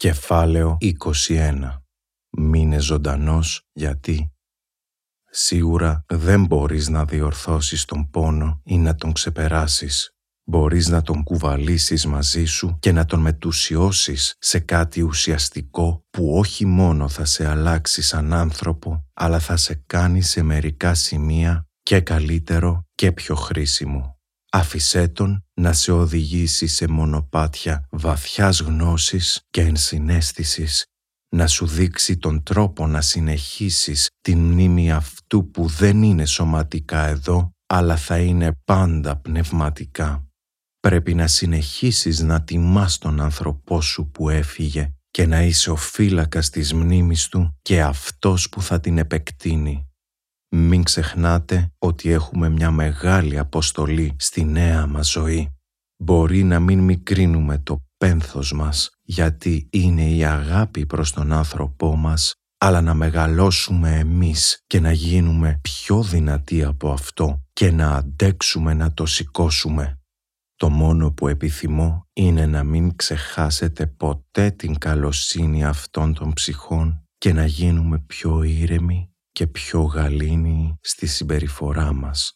Κεφάλαιο 21 Μείνε ζωντανός γιατί Σίγουρα δεν μπορείς να διορθώσεις τον πόνο ή να τον ξεπεράσεις. Μπορείς να τον κουβαλήσεις μαζί σου και να τον μετουσιώσεις σε κάτι ουσιαστικό που όχι μόνο θα σε αλλάξει σαν άνθρωπο, αλλά θα σε κάνει σε μερικά σημεία και καλύτερο και πιο χρήσιμο. Άφησέ τον να σε οδηγήσει σε μονοπάτια βαθιάς γνώσης και ενσυναίσθησης, να σου δείξει τον τρόπο να συνεχίσεις την μνήμη αυτού που δεν είναι σωματικά εδώ, αλλά θα είναι πάντα πνευματικά. Πρέπει να συνεχίσεις να τιμάς τον άνθρωπό σου που έφυγε και να είσαι ο φύλακας της μνήμης του και αυτός που θα την επεκτείνει. Μην ξεχνάτε ότι έχουμε μια μεγάλη αποστολή στη νέα μας ζωή. Μπορεί να μην μικρύνουμε το πένθος μας γιατί είναι η αγάπη προς τον άνθρωπό μας αλλά να μεγαλώσουμε εμείς και να γίνουμε πιο δυνατοί από αυτό και να αντέξουμε να το σηκώσουμε. Το μόνο που επιθυμώ είναι να μην ξεχάσετε ποτέ την καλοσύνη αυτών των ψυχών και να γίνουμε πιο ήρεμοι και πιο γαλήνη στη συμπεριφορά μας.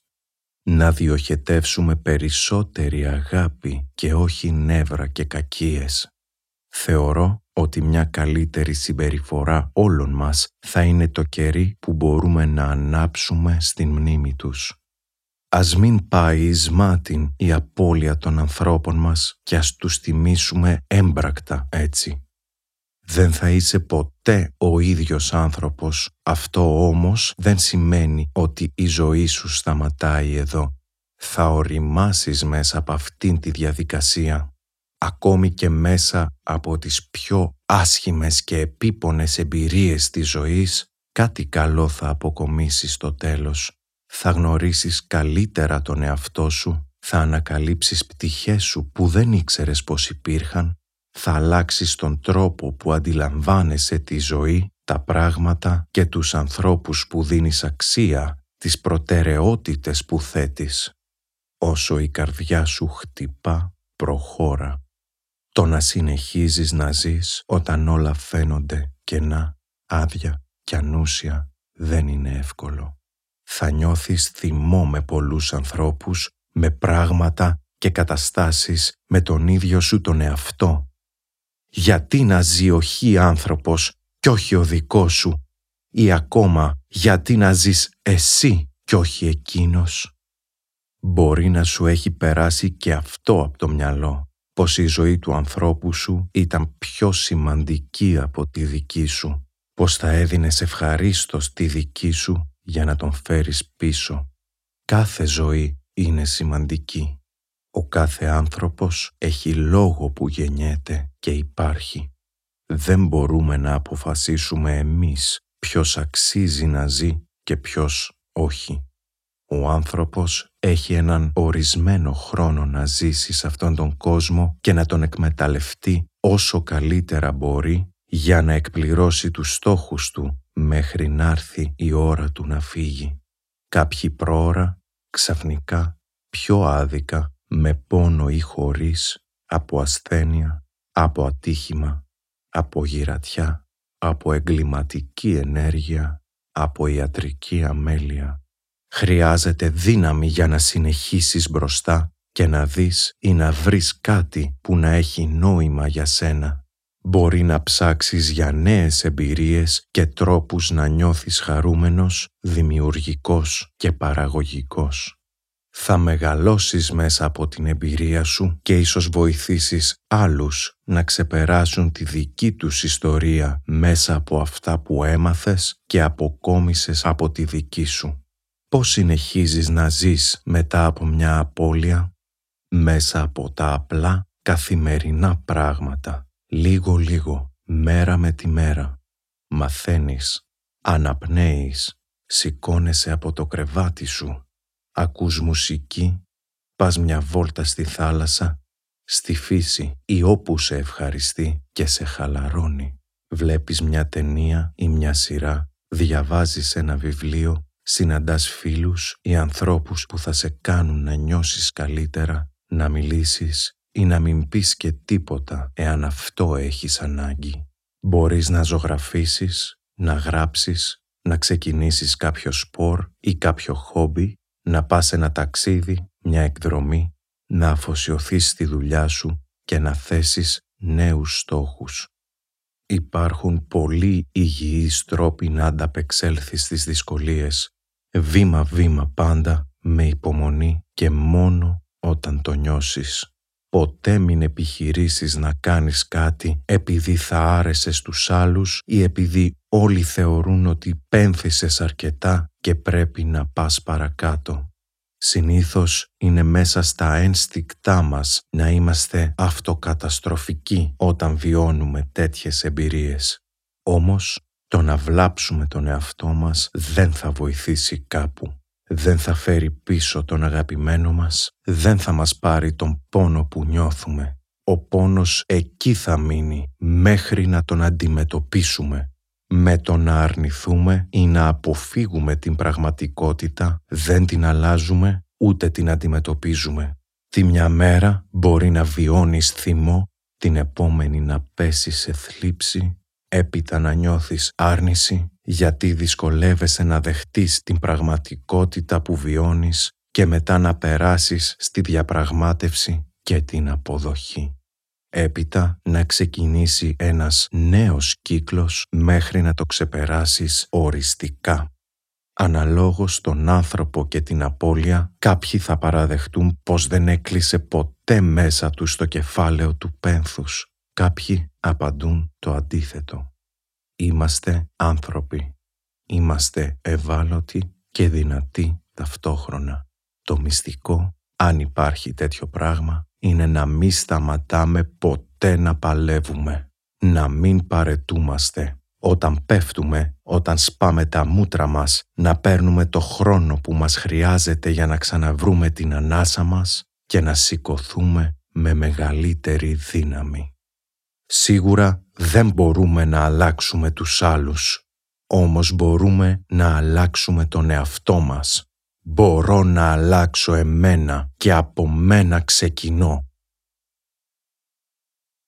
Να διοχετεύσουμε περισσότερη αγάπη και όχι νεύρα και κακίες. Θεωρώ ότι μια καλύτερη συμπεριφορά όλων μας θα είναι το κερί που μπορούμε να ανάψουμε στην μνήμη τους. Ας μην πάει εις μάτιν η απώλεια των ανθρώπων μας και ας τους τιμήσουμε έμπρακτα έτσι. Δεν θα είσαι ποτέ ο ίδιος άνθρωπος. Αυτό όμως δεν σημαίνει ότι η ζωή σου σταματάει εδώ. Θα οριμάσεις μέσα από αυτήν τη διαδικασία. Ακόμη και μέσα από τις πιο άσχημες και επίπονες εμπειρίες της ζωής, κάτι καλό θα αποκομίσεις στο τέλος. Θα γνωρίσεις καλύτερα τον εαυτό σου, θα ανακαλύψεις πτυχές σου που δεν ήξερες πως υπήρχαν θα αλλάξεις τον τρόπο που αντιλαμβάνεσαι τη ζωή, τα πράγματα και τους ανθρώπους που δίνεις αξία, τις προτεραιότητες που θέτεις. Όσο η καρδιά σου χτυπά, προχώρα. Το να συνεχίζεις να ζεις όταν όλα φαίνονται κενά, άδεια και ανούσια δεν είναι εύκολο. Θα νιώθεις θυμό με πολλούς ανθρώπους, με πράγματα και καταστάσεις με τον ίδιο σου τον εαυτό γιατί να ζει ο χι άνθρωπος κι όχι ο δικός σου ή ακόμα γιατί να ζεις εσύ κι όχι εκείνος. Μπορεί να σου έχει περάσει και αυτό από το μυαλό, πως η ζωή του ανθρώπου σου ήταν πιο σημαντική από τη δική σου, πως θα έδινες ευχαρίστως τη δική σου για να τον φέρεις πίσω. Κάθε ζωή είναι σημαντική. Ο κάθε άνθρωπος έχει λόγο που γεννιέται και υπάρχει. Δεν μπορούμε να αποφασίσουμε εμείς ποιος αξίζει να ζει και ποιος όχι. Ο άνθρωπος έχει έναν ορισμένο χρόνο να ζήσει σε αυτόν τον κόσμο και να τον εκμεταλλευτεί όσο καλύτερα μπορεί για να εκπληρώσει τους στόχους του μέχρι να έρθει η ώρα του να φύγει. Κάποιοι πρόωρα, ξαφνικά, πιο άδικα με πόνο ή χωρίς, από ασθένεια, από ατύχημα, από γυρατιά, από εγκληματική ενέργεια, από ιατρική αμέλεια. Χρειάζεται δύναμη για να συνεχίσεις μπροστά και να δεις ή να βρεις κάτι που να έχει νόημα για σένα. Μπορεί να ψάξεις για νέες εμπειρίες και τρόπους να νιώθεις χαρούμενος, δημιουργικός και παραγωγικός θα μεγαλώσεις μέσα από την εμπειρία σου και ίσως βοηθήσεις άλλους να ξεπεράσουν τη δική τους ιστορία μέσα από αυτά που έμαθες και αποκόμισες από τη δική σου. Πώς συνεχίζεις να ζεις μετά από μια απώλεια; Μέσα από τα απλά καθημερινά πράγματα, λίγο-λίγο, μέρα με τη μέρα. Μαθαίνεις, αναπνέεις, σηκώνεσαι από το κρεβάτι σου ακούς μουσική, πας μια βόλτα στη θάλασσα, στη φύση ή όπου σε ευχαριστεί και σε χαλαρώνει. Βλέπεις μια ταινία ή μια σειρά, διαβάζεις ένα βιβλίο, συναντάς φίλους ή ανθρώπους που θα σε κάνουν να νιώσεις καλύτερα, να μιλήσεις ή να μην πεις και τίποτα εάν αυτό έχεις ανάγκη. Μπορείς να ζωγραφίσεις, να γράψεις, να ξεκινήσεις κάποιο σπορ ή κάποιο χόμπι, να πας ένα ταξίδι, μια εκδρομή, να αφοσιωθείς στη δουλειά σου και να θέσεις νέους στόχους. Υπάρχουν πολλοί υγιείς τρόποι να ανταπεξέλθεις στις δυσκολίες, βήμα-βήμα πάντα, με υπομονή και μόνο όταν το νιώσεις. Ποτέ μην επιχειρήσεις να κάνεις κάτι επειδή θα άρεσες στους άλλους ή επειδή όλοι θεωρούν ότι πένθησες αρκετά και πρέπει να πας παρακάτω. Συνήθως είναι μέσα στα ένστικτά μας να είμαστε αυτοκαταστροφικοί όταν βιώνουμε τέτοιες εμπειρίες. Όμως, το να βλάψουμε τον εαυτό μας δεν θα βοηθήσει κάπου. Δεν θα φέρει πίσω τον αγαπημένο μας, δεν θα μας πάρει τον πόνο που νιώθουμε. Ο πόνος εκεί θα μείνει μέχρι να τον αντιμετωπίσουμε. Με το να αρνηθούμε ή να αποφύγουμε την πραγματικότητα δεν την αλλάζουμε ούτε την αντιμετωπίζουμε. Τη μια μέρα μπορεί να βιώνεις θυμό, την επόμενη να πέσει σε θλίψη, έπειτα να νιώθεις άρνηση γιατί δυσκολεύεσαι να δεχτείς την πραγματικότητα που βιώνεις και μετά να περάσεις στη διαπραγμάτευση και την αποδοχή. Έπειτα να ξεκινήσει ένας νέος κύκλος μέχρι να το ξεπεράσεις οριστικά. Αναλόγως στον άνθρωπο και την απώλεια, κάποιοι θα παραδεχτούν πως δεν έκλεισε ποτέ μέσα του στο κεφάλαιο του πένθους. Κάποιοι απαντούν το αντίθετο. Είμαστε άνθρωποι. Είμαστε ευάλωτοι και δυνατοί ταυτόχρονα. Το μυστικό, αν υπάρχει τέτοιο πράγμα, είναι να μην σταματάμε ποτέ να παλεύουμε. Να μην παρετούμαστε. Όταν πέφτουμε, όταν σπάμε τα μούτρα μας, να παίρνουμε το χρόνο που μας χρειάζεται για να ξαναβρούμε την ανάσα μας και να σηκωθούμε με μεγαλύτερη δύναμη. Σίγουρα δεν μπορούμε να αλλάξουμε τους άλλους, όμως μπορούμε να αλλάξουμε τον εαυτό μας. Μπορώ να αλλάξω εμένα και από μένα ξεκινώ.